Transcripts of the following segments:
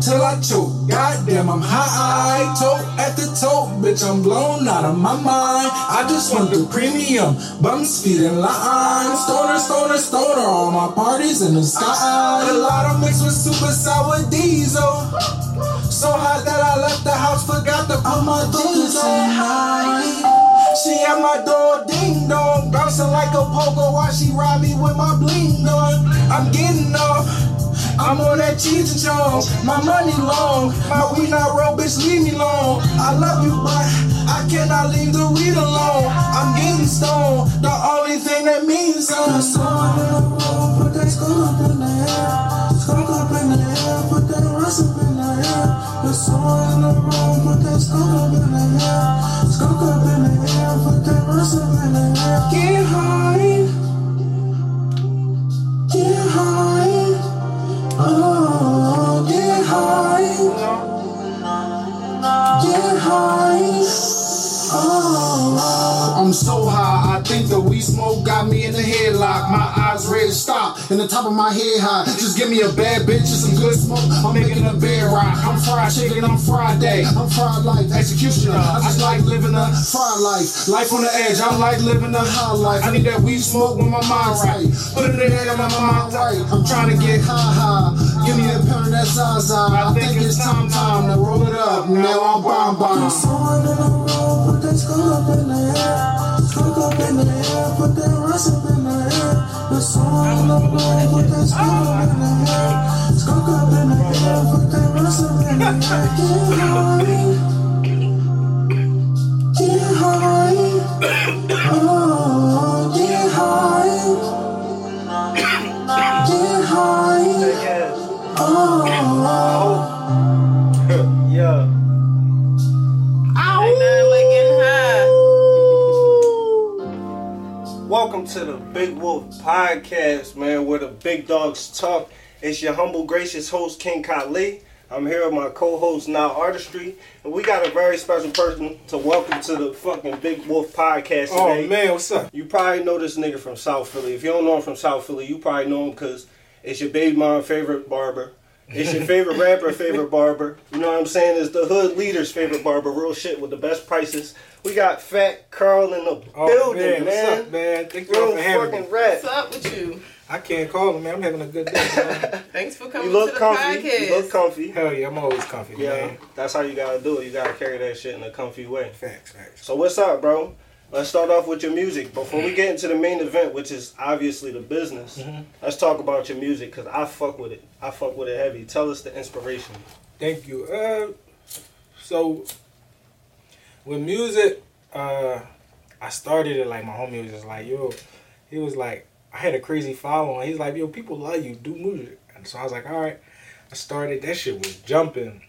till I choke. Goddamn, I'm high. Toe at the toe, bitch. I'm blown out of my mind. I just want the premium. Bums feeding line. Stoner, stoner, stoner. All my parties in the sky. A lot of mixed with super sour diesel. So hot that I left the house, forgot to put my boots on. She at my door, ding dong, bouncing like a pogo while she ride me with my bling on. I'm getting off. I'm on that cheese and. My money long, my weed not roll, bitch, leave me alone. I love you, but I cannot leave the weed alone. I'm getting stoned, the only thing that means something. So in the put that skull up in the air, skull up in the air, put that rust up in the air. The soul in the room, put that of my head high. Just give me a bad bitch and some good smoke. I'm making a bed rock. I'm fried chicken, I'm Friday. I'm fried life, executioner. I just like living a fried life. Life on the edge, I like living a high life. I need that weed smoke when my mind's right. Put it in the head of my mind right. I'm trying to get high, high. Give me a pound of that Zaza. I think it's time, time to roll it up. Now I'm bomb bomb. someone in put that skull up in the air. Skull up in the air, put that rust up in the air. The in the put that skull up in the air. Skull up in the air, put that rust up in the high. Welcome to the Big Wolf Podcast, man, where the big dogs talk. It's your humble, gracious host, King Kali. I'm here with my co-host, Now Artistry, and we got a very special person to welcome to the fucking Big Wolf Podcast oh, today. Oh man, what's up? You probably know this nigga from South Philly. If you don't know him from South Philly, you probably know him because it's your baby mom favorite barber. It's your favorite rapper favorite barber. You know what I'm saying? It's the hood leader's favorite barber. Real shit with the best prices. We got Fat Carl in the Oh building, man, man. what's up, man? Thank you all Real for having fucking me. rap. What's up with you? I can't call him, man. I'm having a good day. Thanks for coming You look to the comfy. podcast. You look comfy. Hell yeah, I'm always comfy, Yeah, man. that's how you gotta do it. You gotta carry that shit in a comfy way. Facts, facts. So what's up, bro? Let's start off with your music. Before we get into the main event, which is obviously the business, Mm-hmm. let's talk about your music because I fuck with it. I fuck with it heavy. Tell us the inspiration. Thank you. Uh, so with music, uh, I started it like my homie was just like, yo, he was like, I had a crazy following. He's like, yo, people love you, do music. And so I was like, all right. I started. That shit was jumping.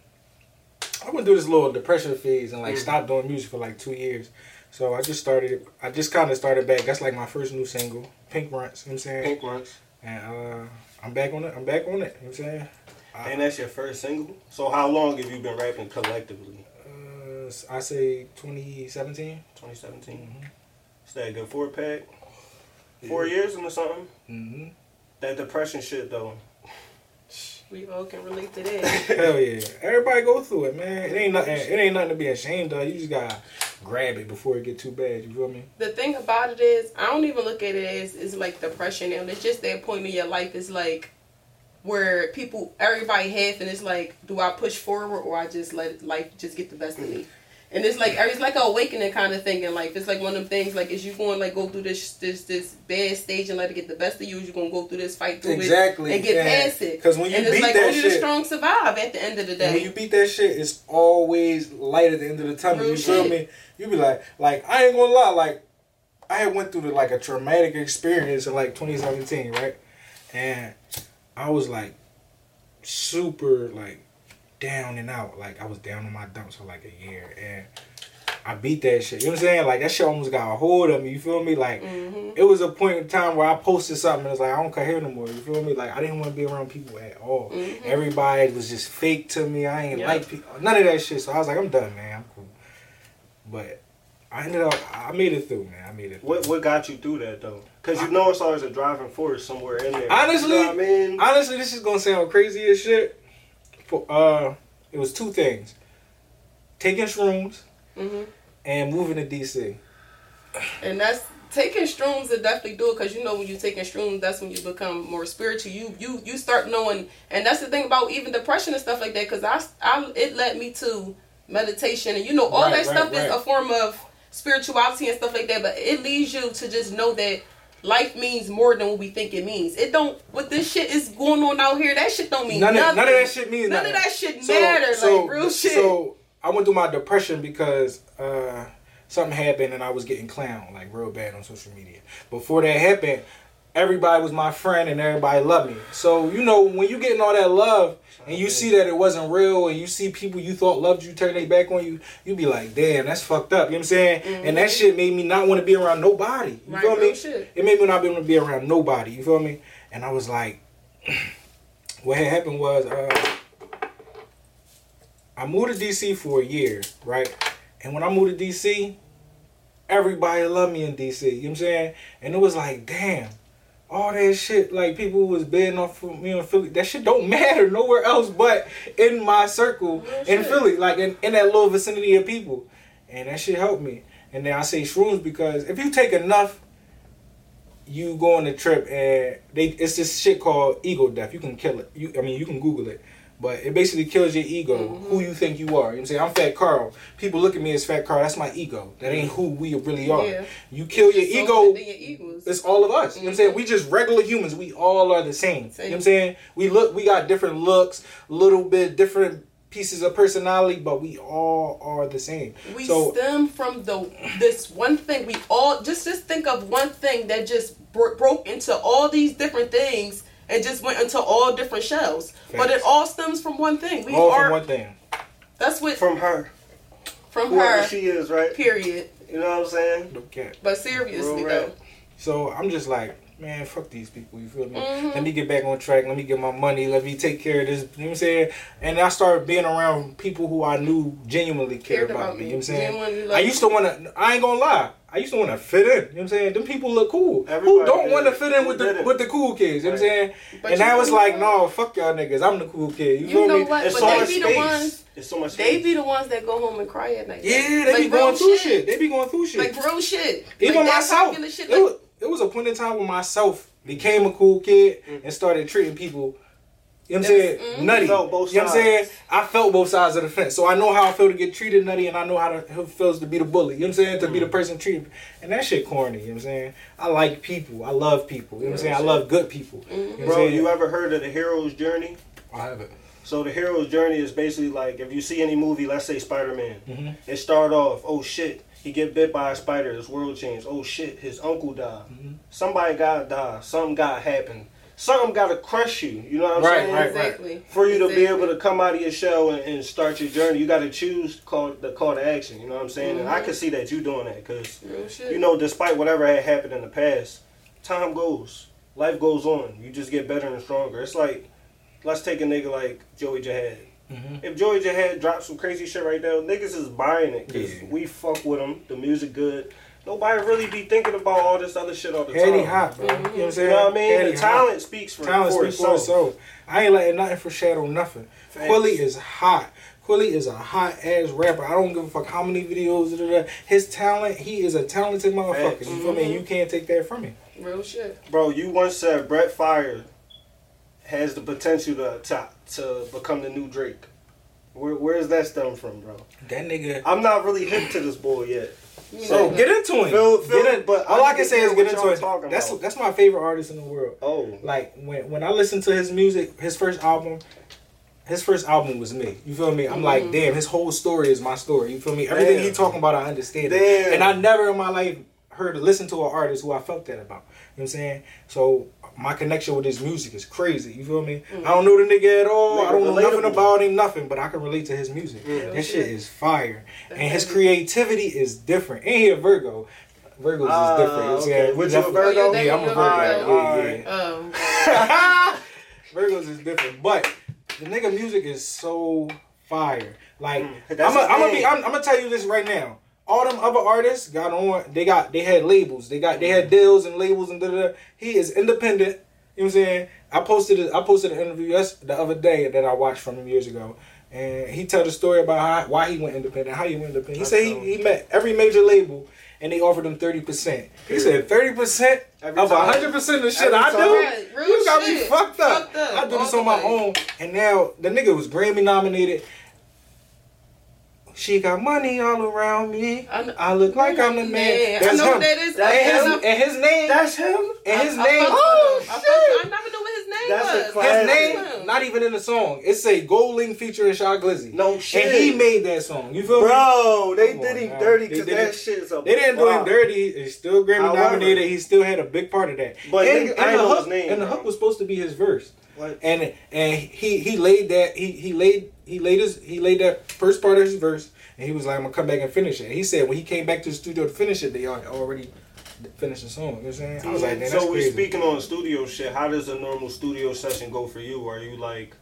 I went through this little depression phase and like Mm. stopped doing music for like two years. So I just started. I just kind of started back. That's like my first new single, Pink Runts. You know what I'm saying? Pink Runs. And uh, I'm back on it. I'm back on it. You know what I'm saying? And that's your first single? So how long have you been rapping collectively? I say 2017. 2017? Is that a good four pack? Four years into something? Mm-hmm. That depression shit though. We all can relate to that. Hell yeah! Everybody go through it, man. It ain't nothing. It ain't nothing to be ashamed of. You just gotta grab it before it get too bad. You feel me? the thing about it is, I don't even look at it as is like depression, and it's just that point in your life is like where people, everybody half, and it's like, do I push forward or I just let life just get the best of me? And it's like it's like a awakening kind of thing in life. It's like one of them things like is you going to like go through this this this bad stage and let it get the best of you? you're gonna go through this fight through Exactly, it and get yeah. past it? 'Cause when you and it's beat like that only the shit- strong survive at the end of the And when you beat that shit, it's always light at the end of the tunnel. Real you feel me? You be like, like I ain't gonna lie, like I had went through the, like a traumatic experience in like 2017, right? And I was like super like down and out. Like I was down on my dumps for like a year, and I beat that shit. You know what I'm saying? Like that shit almost got a hold of me. You feel me? Like Mm-hmm. it was a point in time where I posted something and it's like I don't care here no more. You feel me? Like I didn't want to be around people at all. Everybody was just fake to me. I ain't Yeah. like people. None of that shit. So I was like, I'm done, man. I'm cool. But I ended up. I made it through, man. I made it. Through. What what got you through that though? Because you know it's always a driving force somewhere in there. Honestly, you know what I mean, Honestly, this is gonna sound crazy as shit. For uh, it was two things: taking shrooms hmm and moving to DC. And that's taking shrooms to definitely do it because you know when you're taking shrooms, that's when you become more spiritual. You you you start knowing, and that's the thing about even depression and stuff like that. Because I, I it led me to meditation, and you know all Right, that right, stuff is a form of spirituality and stuff like that. But it leads you to just know that. Life means more than what we think it means. It don't. What this shit is going on out here, that shit don't mean None of, nothing. none of that shit means None nothing. of that shit matter. like real shit. So I went through my depression because uh, something happened and I was getting clowned like real bad on social media. Before that happened, everybody was my friend and everybody loved me. So you know when you getting all that love and you see that it wasn't real and you see people you thought loved you turn their back on you, you be like, damn, that's fucked up. You know what I'm saying? And that shit made me not want to be around nobody. You Mm-hmm. Right, feel me? shit. It made me not be able to be around nobody. You feel me? And I was like, what had happened was. uh I moved to DC for a year, right? And when I moved to DC, everybody loved me in DC. You know what I'm saying? And it was like, damn, all that shit, like people was bidding off for me in Philly. That shit don't matter nowhere else but in my circle in. Philly, like in, in that little vicinity of people. And that shit helped me. And then I say shrooms because if you take enough, you go on a trip and they it's this shit called ego death. You can kill it. You I mean you can Google it. But it basically kills your ego, Mm-hmm. who you think you are. You know what I'm saying? I'm Fat Carl. People look at me as Fat Carl. That's my ego. That ain't who we really are. Yeah. You kill your ego. your. It's all of us. You know what I'm saying? We just regular humans. We all are the same. You know what I'm saying? We look we got different looks, little bit different pieces of personality, but we all are the same. We so stem from the this one thing. We all just just think of one thing that just bro- broke into all these different things and just went into all different shells. But it all stems from one thing. We all are. from one thing. That's what from, from her, from whoever her. she is, right? Period. You know what I'm saying? No cap. But seriously Real though, rap. So I'm just like, man, fuck these people. You feel me? Mhm. Let me get back on track. Let me get my money. Let me take care of this. You know what I'm saying? And I started being around people who I knew genuinely cared, about, me. You know what I'm saying? I used to want to. I ain't gonna lie. I used to want to fit in. You know what I'm saying? Them people look cool. Who don't want to fit in with the didn't? with the cool kids? You know what I'm saying? But and you now it's like, what? no, fuck y'all niggas. I'm the cool kid. You, You feel know me? what? It's But so they much be the ones- It's so much They space. be the ones that go home and cry at night. Yeah, they Like be going through shit. They be going through shit. Like real shit. Even like myself. popular Shit, it, was, it was a point in time when myself became a cool kid mm. and started treating people. You know what I'm saying? was- mhm. Nutty. Both you know what I'm saying? I felt both sides of the fence. So I know how I feel to get treated nutty and I know how, to, how it feels to be the bully. You know what I'm saying? To be the person treated. And that shit corny. You know what I'm saying? I like people. I love people. You know what I'm saying? I love good people. You know Bro, saying? you ever heard of the hero's journey? I have it. So the hero's journey is basically like if you see any movie, let's say Spider Man, Mhm. it start off, oh shit, he get bit by a spider, his world changed. Oh shit, his uncle died. Mm-hmm. Somebody gotta die. Something gotta happen. Something gotta crush you. You know what I'm Right, saying? right, exactly. For you to be able to come out of your shell and, and start your journey, you got to choose call the call to action. You know what I'm saying? And I can see that you doing that because you know, despite whatever had happened in the past, time goes, life goes on. You just get better and stronger. It's like, let's take a nigga like Joey Jihad. Mhm. If Joey Jihad drops some crazy shit right now, niggas is buying it because Yeah. we fuck with him. The music good. Nobody really be thinking about all this other shit all the Heady time. hot, bro. You know what I'm You know what I mean? Heady the hot. talent speaks for, Talent for speaks for itself. itself. I ain't letting nothing foreshadow nothing. Facts. Quilly is hot. Quilly is a hot ass rapper. I don't give a fuck how many videos. Da, da, da. His talent, he is a talented motherfucker. Facts. You feel me? You can't take that from him. Real shit. Bro, you once said Brent Faiyaz has the potential to to, to become the new Drake. Where where's that stem from, bro? That nigga. I'm not really hip to this boy yet. You So know, get into him. Feel- feel Get it, but all I I can say is get into y'all it. That's about. that's my favorite artist in the world. Oh, Like when when I listen to his music, his first album, his first album was me. You feel me? I'm like, mm-hmm. damn, his whole story is my story. You feel me? Everything Damn. he talking about, I understand Damn. it. And I never in my life heard listen to an artist who I felt that about. You know what I'm saying? So my connection with his music is crazy. You feel me? I don't know the nigga at all. I don't know nothing about him, nothing, but I can relate to his music. Yeah. That shit is fire. That's and his creativity is different. And he a Virgo. Virgos Ah, is different. You know what I'm okay. saying? What you a Virgo? Oh, Yeah, I'm a Virgo. definitely a Yeah, Virgo. yeah. Um, Virgos is different, but the nigga music is so fire. Like Mm, I'm gonna I'm be I'm, I'm gonna tell you this right now. All them other artists got on. They got they had labels. They got they had mm-hmm. deals and labels and da da. da. He is independent. You know what I'm saying? I posted it. I posted an interview yes, the other day that I watched from him years ago, and he told the story about how, why he went independent, how he went independent. He That's said he, he met every major label. And they offered him thirty percent. He said thirty percent Every of time. hundred percent of the shit Every I time. do. Right, real you got me shit. fucked up. Fucked up, I do this on my the own, and now the nigga was Grammy nominated. She got money all around me. I I look like I'm the man. Man, I That's know him. that is. That's and, him. his, and his name. That's him. and his I, name. I, Oh. I, fucked shit. That's a was. classic. his name, not even in the song. It's a GoldLink featuring Shy Glizzy. No shit. And he made that song. You feel me? Bro, they Come did on, him man. dirty because that shit is a They didn't do him dirty. He's still Grammy nominated. He still had a big part of that. But and, nigga, and ain't the know hook, his name, and the hook was supposed to be his verse. What? and and he he laid that he he laid he laid his he laid that first part of his verse and he was like I'm gonna come back and finish it. He said when he came back to the studio to finish it, they already finished the song. You know what I'm saying? I was like, man, that's so we crazy. speaking on studio shit. How does a normal studio session go for you? Are you like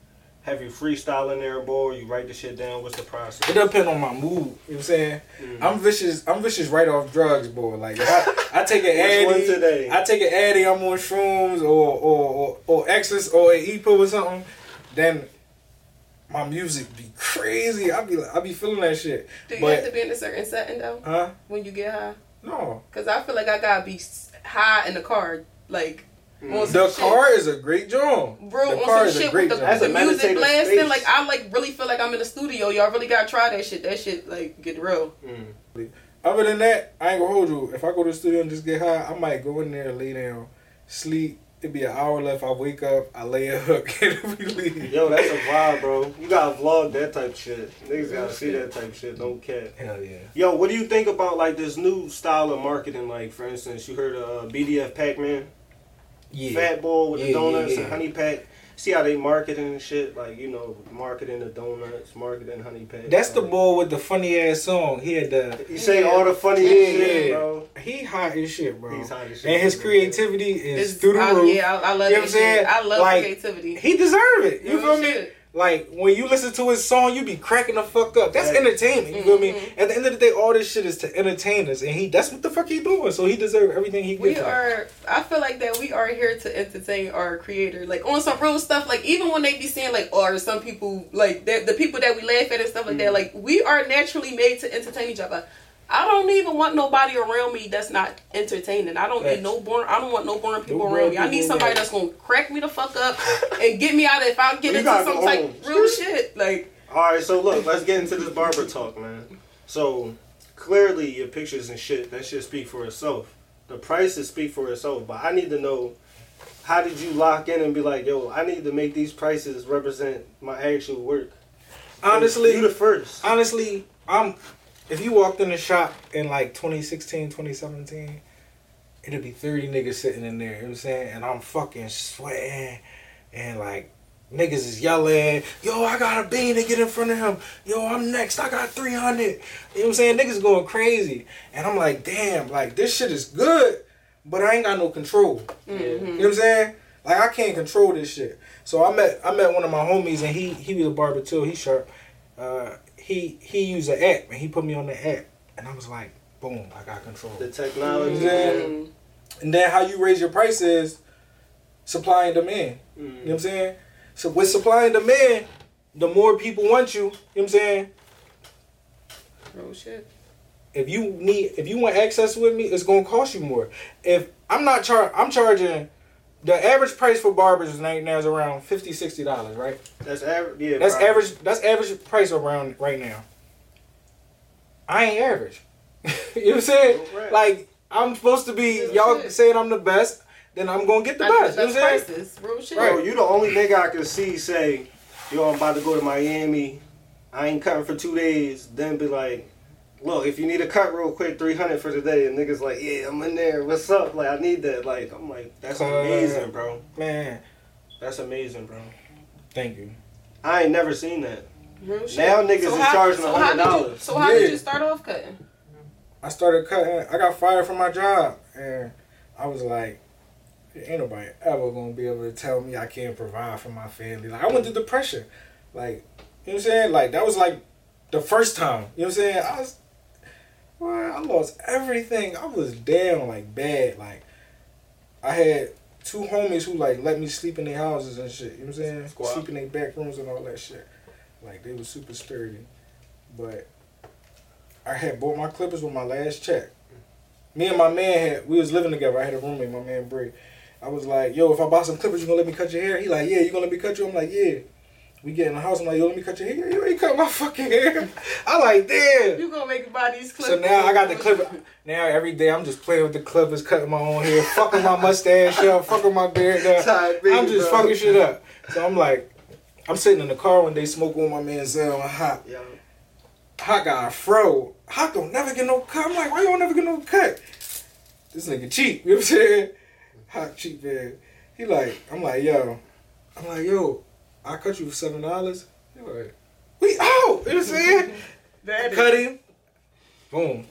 have you freestyle in there, boy? You write the shit down? What's the process? It depends on my mood. You know what I'm saying? Mm. I'm vicious. I'm vicious right off drugs, boy. Like if I, I take an Which one Addy, today? I take an Addy. I'm on shrooms or or or, or Exus or an EPO or something. Then my music be crazy. I be like, I be feeling that shit. Do you But- have to be in a certain setting though Huh? when you get high? No. Cause I feel like I gotta be high in the car, like on some The shit. car is a great joint. Bro, the on car some is a shit great with the, joint. That's a the music blasting. space. Like I like really feel like I'm in the studio. Y'all really gotta try that shit. That shit like get real. Mm. Other than that, I ain't gonna hold you. If I go to the studio and just get high, I might go in there, lay down, sleep. It be an hour left. I wake up, I lay a hook, and we leave. Yo, that's a vibe, bro. You gotta vlog that type of shit. Niggas gotta see that type of shit. Don't care. Hell yeah. Yo, what do you think about like this new style of marketing? Like, for instance, you heard of uh, BDF Pac-Man, Yeah. Fat Boy with Yeah, the donuts yeah, yeah. and honey pack. See how they marketing and shit? Like, you know, marketing the donuts, marketing honey pack. That's the boy with the funny ass song. He had the You say Yeah. all the funny yeah, shit, yeah. bro. He hot as shit, bro. He's hot as shit. And his creativity is It's, through the I, roof. Yeah, I, I love You know that what I'm saying? I love Like, creativity. He deserve it. You Real feel me? shit. Like when you listen to his song, you be cracking the fuck up. That's entertainment. You feel me? Mhm. At the end of the day, all this shit is to entertain us, and he that's what the fuck he doing. So he deserve everything he gets. We are. I feel like that we are here to entertain our creator, like on some real stuff. Like even when they be saying like, or some people like the the people that we laugh at and stuff like that. Like we are naturally made to entertain each other. I don't even want nobody around me that's not entertaining. I don't Facts. need no boring. I don't want no boring people No around me. I need somebody that's gonna crack me the fuck up and get me out of if I get into some go type home. real shit. Like All right, so look, let's get into this barber talk, man. So clearly, your pictures and shit, that should speak for itself. The prices speak for itself, but I need to know how did you lock in and be like, yo, I need to make these prices represent my actual work. honestly, you the first. honestly, I'm. If you walked in the shop in like 2016, 2017, it'd be 30 niggas sitting in there. You know what I'm saying? And I'm fucking sweating, and like niggas is yelling, "Yo, I got a bean to get in front of him. Yo, I'm next. I got 300." You know what I'm saying? Niggas going crazy, and I'm like, damn, like this shit is good, but I ain't got no control. You know what I'm saying? Like I can't control this shit. So I met I met one of my homies and he he was a barber too. He sharp. Uh, he he used an app and he put me on the app and I was like, boom, I got control. The technology. Yeah. mm, And then how you raise your prices, supply and demand. Mm. You know what I'm saying? So with supply and demand, the more people want you. You know what I'm saying? real shit. If you need, if you want access with me, it's gonna cost you more. If I'm not char, I'm charging. The average price for barbers right now is around 50 60 dollars, right? That's average. Yeah, That's probably. average. That's average price around right now. I ain't average. you know what I'm saying? Right. Like I'm supposed to be Real y'all shit. saying I'm the best, then I'm gonna get the I best. the You know what I'm saying? prices. Real shit. Bro, you the only nigga I can see say, yo, I'm about to go to Miami. I ain't cutting for two days. Then be like, look, if you need a cut real quick, three hundred for the day, and niggas like, yeah, I'm in there. What's up? Like, I need that. Like, I'm like, that's Uh, amazing, bro. Man, That's amazing, bro. thank you. I ain't never seen that. Real shit. Now niggas is charging so how did you- $100. So how Yeah. did you start off cutting? I started cutting. I got fired from my job, and I was like, "Ain't nobody ever gonna be able to tell me I can't provide for my family." Like I went through depression, like you know what I'm saying. Like that was like the first time. You know what I'm saying. I was, I lost everything. I was down like bad. Like I had two homies who like let me sleep in their houses and shit. You know what I'm saying. Squad. Sleep in their back rooms and all that shit. Like they was super sturdy, but I had bought my clippers with my last check. Me and my man had we was living together. I had a roommate, my man Bray. I was like, yo, if I buy some clippers, you gonna let me cut your hair? He like, yeah, you gonna let me cut you? I'm like, yeah. We get in the house, I'm like, yo, let me cut your hair. You ain't cut my fucking hair. I like, damn. You gonna make buy these clips? So now I got the clipper. Now every day I'm just playing with the clippers, cutting my own hair, fucking my mustache up, fucking my beard up. Tired beat, I'm just bro. fucking shit up. So I'm like, I'm sitting in the car one day smoking with my man Zell and Hot. Yeah. Hot got a fro. Hot don't never get no cut. I'm like, why you don't never get no cut? This nigga cheap. You know what I'm saying? Hot cheap man. He like, I'm like, yo. I'm like, yo, I cut you for seven dollars. Like, we out. You know what I'm saying? That is- Cut him. Boom.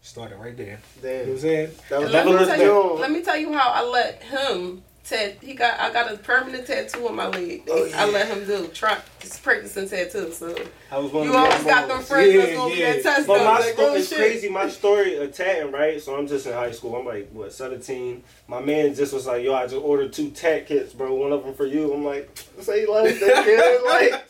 Started right there. You know what I'm saying? That was let, me never tell looked you, let me tell you how I let him tat. He got I got a permanent tattoo on my leg. Oh, I let him do try it's practicing tattoo. So I was one you of always got them young friends that's Yeah, gonna yeah. be that test But my Like, story oh, is crazy. My story of tatting, right? So I'm just in high school. I'm like, what, 17? My man just was like, yo, I just ordered two tat kits, bro. One of them for you. I'm like, say less than kid. Like,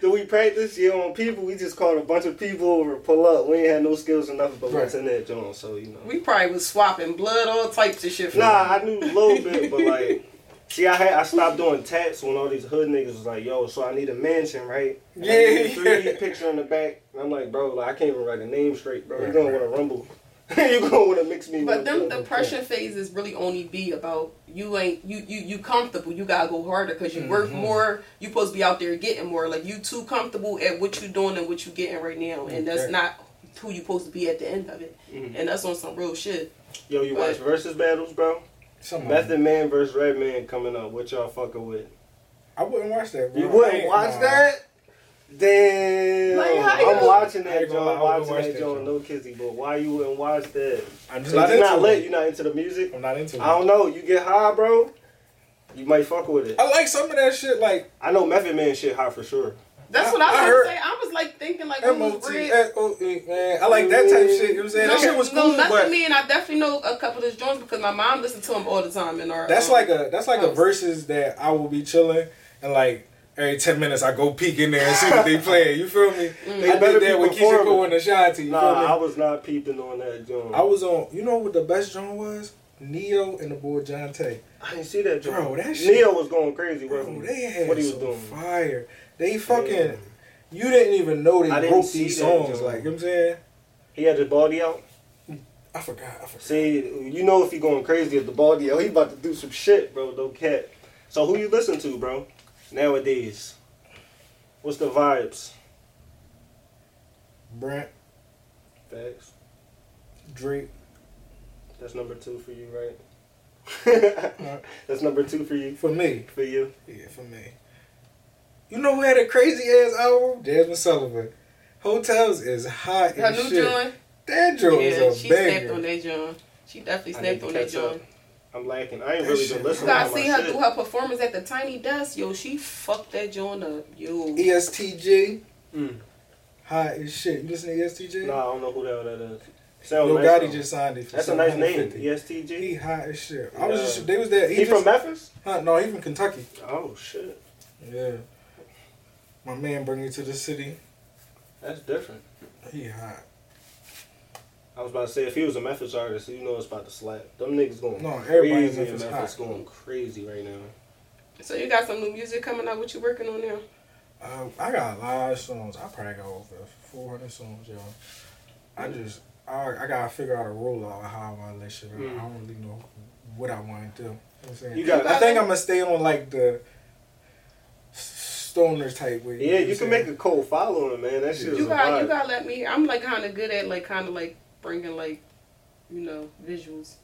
do we practice? Yeah, on people. We just called a bunch of people over, pull up. We ain't had no skills enough, but what's Right. in that joint? So, you know. We probably was swapping blood, all types of shit. for Nah, I knew a little bit, but like, see, I had I stopped doing tats when all these hood niggas was like, "Yo, so I need a mansion, right?" And I Yeah, need a 3D yeah. picture in the back. And I'm like, bro, like I can't even write a name straight, bro. You're gonna right. want to rumble. You're gonna want to mix me. But with them the- depression phases really only be about you ain't you you you comfortable. You gotta go harder because you work Mhm. more. You supposed to be out there getting more. Like you too comfortable at what you doing and what you getting right now, and that's Okay. not who you supposed to be at the end of it. Mhm. And that's on some real shit. Yo, you watch Verzuz battles, bro? Some Method them. Man versus Redman coming up. What y'all fucking with? I wouldn't watch that. Bro. You wouldn't watch nah. that? Damn, Like, I'm watching that ain't I'm watching that watch that joint. joint. No kizzy, but why you wouldn't watch that? I'm just So not you into not it. lit. You not into the music? I'm not into it. I don't know. You get high, bro. You might fuck with it. I like some of that shit, like I know Method Man shit hot for sure. That's I- what I was I gonna heard- say. I was like thinking like it was MOT, man. I like that type of shit. You know what I'm saying? that shit was no, cool, nothing but me, and I definitely know a couple of his joints because my mom listened to him all the time in our. that's um, like a that's like a house. verses that I will be chilling and like every ten minutes I go peek in there and see what they playing. You feel me? They I better did that be with Keyshia performing. Cole and Ashanti. You Nah, feel me? I was not peeping on that joint. I was on. You know what the best joint was? Ne-Yo and the boy Johnta. I didn't see that joint. Bro, that shit- Ne-Yo was going crazy. Bro, Bro, they had what he was some doing. fire. They fucking. Yeah. You didn't even know they wrote these songs. Like you know what I'm saying. He had his body out. I forgot. I forgot. See, you know if he going crazy at the body out, he about to do some shit, bro. No cat. So who you listen to, bro? Nowadays, what's the vibes? Brent, Facts. Drake. That's number two for you, right? That's number two for you. For me. For you. Yeah, for me. You know who had a crazy ass album? Jazmine Sullivan. Hotels is hot her as new shit. joint. That joint Yeah, is a she snapped banger. on that joint. She definitely I snapped on that joint. I'm lacking. I ain't really shit- been You listening gotta to my see her shit. do her performance at the Tiny Desk. Yo, she fucked that joint up. Yo. E EST Gee. Mm. Hot as shit. You listen to E EST Gee? Nah, I don't know who the hell that is. Sound Yo nice, Gotti just signed it for That's a nice name. 750. He EST Gee. hot as shit. I was Yeah. just they was there. He, He, from Memphis? huh, No, he from Kentucky. Oh shit, Yeah. My man bring you to the city. that's different. He hot. I was about to say if he was a Memphis artist, you know it's about to slap. Them niggas going No, everybody crazy in Memphis Memphis, hot. going crazy right now. So you got some new music coming out. What you working on now? Uh, I got a lot of songs. I probably got over 400 songs, y'all. I just, I, I gotta figure out a rollout of how I want to let shit out. Mm. I don't really know what I want to do. You know what I'm saying? You got- I think I'm gonna stay on like the s- stoner type way. Yeah, you can make a cold following, man. That shit You got you got let me. I'm like kind of good at like kind of like bringing like, you know, visuals.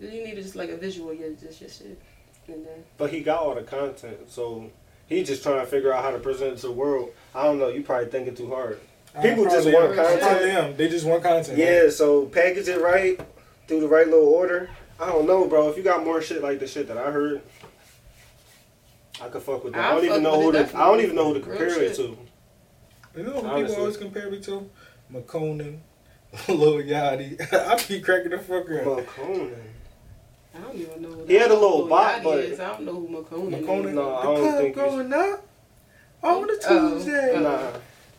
You need just like a visual, yeah, just your shit, and then But he got all the content, so he just trying to figure out how to present it to the world. I don't know. You probably thinking too hard. People just want I content. probably am. They just want content. Yeah, so package it right, do the right little order. I don't know, bro. If you got more shit like the shit that I heard, I could fuck with that. I I'll don't even know who it, to. I don't even know who to Real compare it to. You know who Honestly. people always compare me to? McConan, Lil Yachty. I be cracking the fuck up. McConan. I don't even know. What He had a little who bop, Yachty but- is. I don't know who McConan. McConan, is. No, I the don't club think he's- going up oh, on a oh, oh, Tuesday. oh. Nah,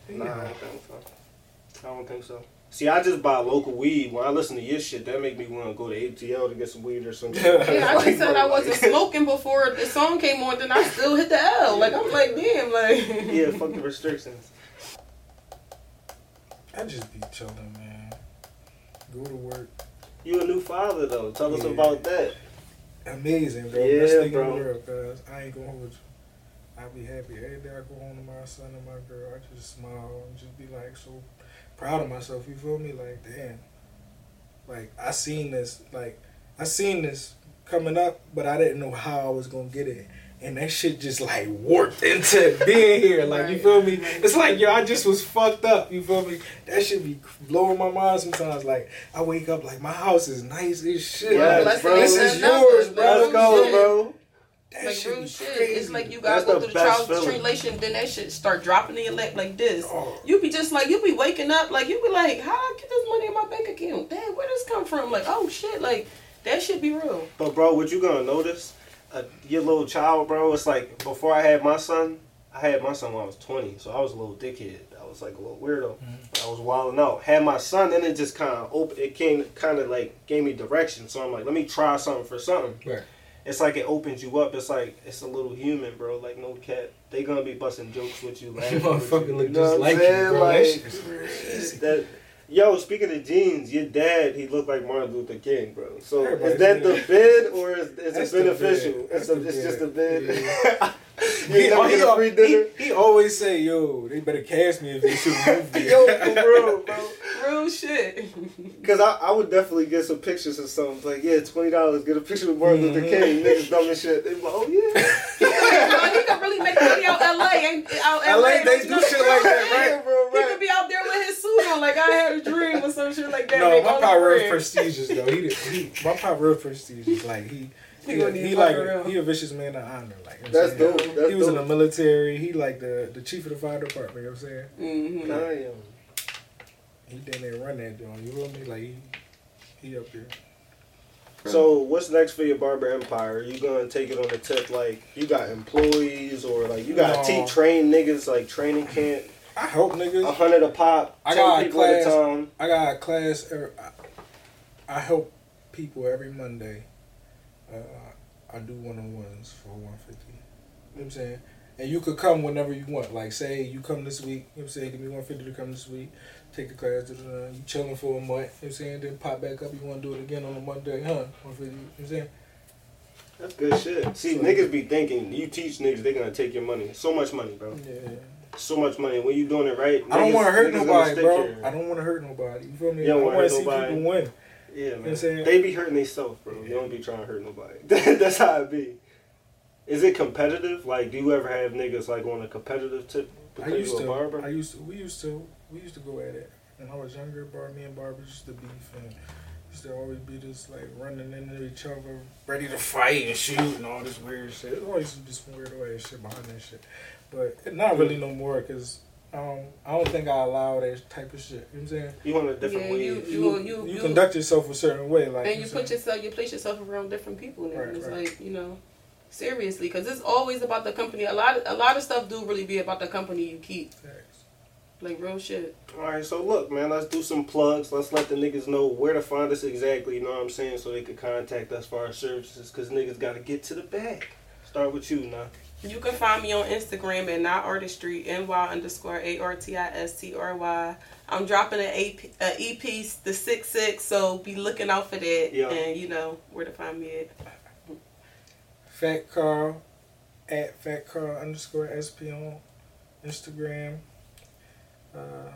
Yeah. nah, I don't think so. I don't think so. See, I just buy local weed. When I listen to your shit, that make me want to go to ATL to get some weed or something. Yeah, I Like, just said bro, I wasn't like- smoking before the song came on, then I still hit the L. Like I'm like, damn, like Yeah, fuck the restrictions. I just be chilling, man. Go to work. You a new father though. Tell us about that. Amazing, bro. Yeah, Best thing bro. in the world, cuz I ain't gonna hold you. I be happy every day I go home to my son and my girl. I just smile and just be like so proud of myself. You feel me? Like damn. Like I seen this. Like I seen this coming up, but I didn't know how I was gonna get it. And that shit just like warped into being here. Like you feel me? It's like yo, I just was fucked up. You feel me? That should be blowing my mind sometimes. Like I wake up like my house is nice as shit. Yes, Like, bro. This is yours, bro. Let's go, bro. That like should real shit. crazy. It's like you gotta That's go the through the best trials and tribulation, then that shit start dropping in your lap like this. Oh. You be just like you be waking up, like you be like, how I get this money in my bank account? Damn, where does this come from? Like, oh shit, like that should be real. But bro, what you gonna notice? Uh, your little child, bro. It's like before I had my son. I had my son when I was twenty, so I was a little dickhead. I was like a little weirdo. Mm-hmm. I was wilding out. Had my son, then it just kind of open. It came kind of like gave me direction. So I'm like, let me try something for something. Right. It's like it opens you up. It's like it's a little human, bro. Like no cat. They gonna be busting jokes with you, laughing you. Look You know just like you, saying? bro. Like, that shit is crazy. that yo, speaking of jeans, your dad he looked like Martin Luther King, bro. So is that the bid or is, is it beneficial? It's, a, it's just a bid. bid. He, you he, a free dinner. he, he always say, "Yo, they better cast me if they shoot a movie." Yo, for real, bro. Real shit. Cause I, I would definitely get some pictures or something. Like, yeah, twenty dollars, get a picture with Martin Luther. King. Mm-hmm. Niggas dumb as shit. They be like, oh yeah. Like, he could really make money out LA. Ain't out LA. LA, they don't do you know? shit like that, right? Yeah, bro, He could be out there with his suit on, like I had a dream or some shit like that. no, my all the pop real prestigious though. He, he my pop real prestigious. Like he, He he, he, like around. he a vicious man of honor. Like you know That's saying? dope. That's he was in the military. He like the the chief of the fire department. You know what I'm saying? Mhm. Damn. He didn't even run that joint. You feel me? Like he, he up there. So what's next for your barber empire? Are you gonna take it on the tip like you got employees or like you got No. teach train niggas like training camp, I hope a niggas. hundred a pop, I ten got a people at a class. time. I got a class. I, I help people every Monday. Uh, I do one on ones for one fifty. You know what I'm saying? And you could come whenever you want. Like say you come this week. You know what I'm saying? Give me one fifty to come this week. Take the class. da, da, da. You chilling for a month. You know what I'm saying? Then pop back up. You want to do it again on a Monday, huh? One fifty. You know what I'm saying? That's good shit. See, So- niggas be thinking you teach niggas they gonna take your money. So much money, bro. Yeah. So much money. When you doing it right, I don't want to hurt nobody, bro. here. I don't want to hurt nobody. You feel me? You don't I wanna want hurt to see people win. Yeah, what I'm man. saying? They be hurting themselves, bro. They don't be trying to hurt nobody. That's how it be. Is it competitive? Like, do you ever have niggas like on a competitive tip I used to. barber? I used to. We used to. We used to go at it when I was younger. Bar me and barbers used to beef and used to always be just like running into each other, ready to fight and shoot and all this weird shit. It always used to be some weird ass shit behind that shit. But not really no more because. Um, I don't think I allow that type of shit. You know what I'm saying? you on a different Yeah, wave. you- You, you- you you- conduct yourself a certain way, like and you know put yourself, you place yourself around different people, and Right, it's right. like you know, seriously, because it's always about the company. A lot, a lot of stuff do really be about the company you keep, saying? Facts. like real shit. All right, so look, man, let's do some plugs. Let's let the niggas know where to find us exactly. You know what I'm saying, so they could contact us for our services. Cause niggas got to get to the bag. Start with you, now. You can find me on Instagram at not artistry ny underscore a r t i s t r y. I'm dropping an EP, a EP the six six, so be looking out for that. Yeah. And you know where to find me at. Fat Carl at Fat Carl underscore SP on Instagram. Uh,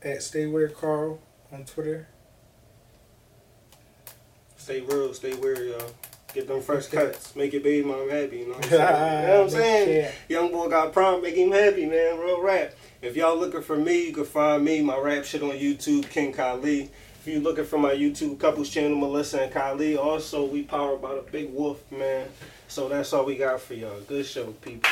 at Stay Weird Carl on Twitter. Stay real, stay weird, y'all. Get them first cuts. Make your baby mom happy. You know what I'm saying? you know what I'm saying? Young boy got prom, make him happy, man. Real rap. If y'all looking for me, you can find me, my rap shit on YouTube, King Kali. If you looking for my YouTube couples channel, Melissa and Kali. Also, we powered by the Big Wolf, man. So that's all we got for y'all. Good show, people.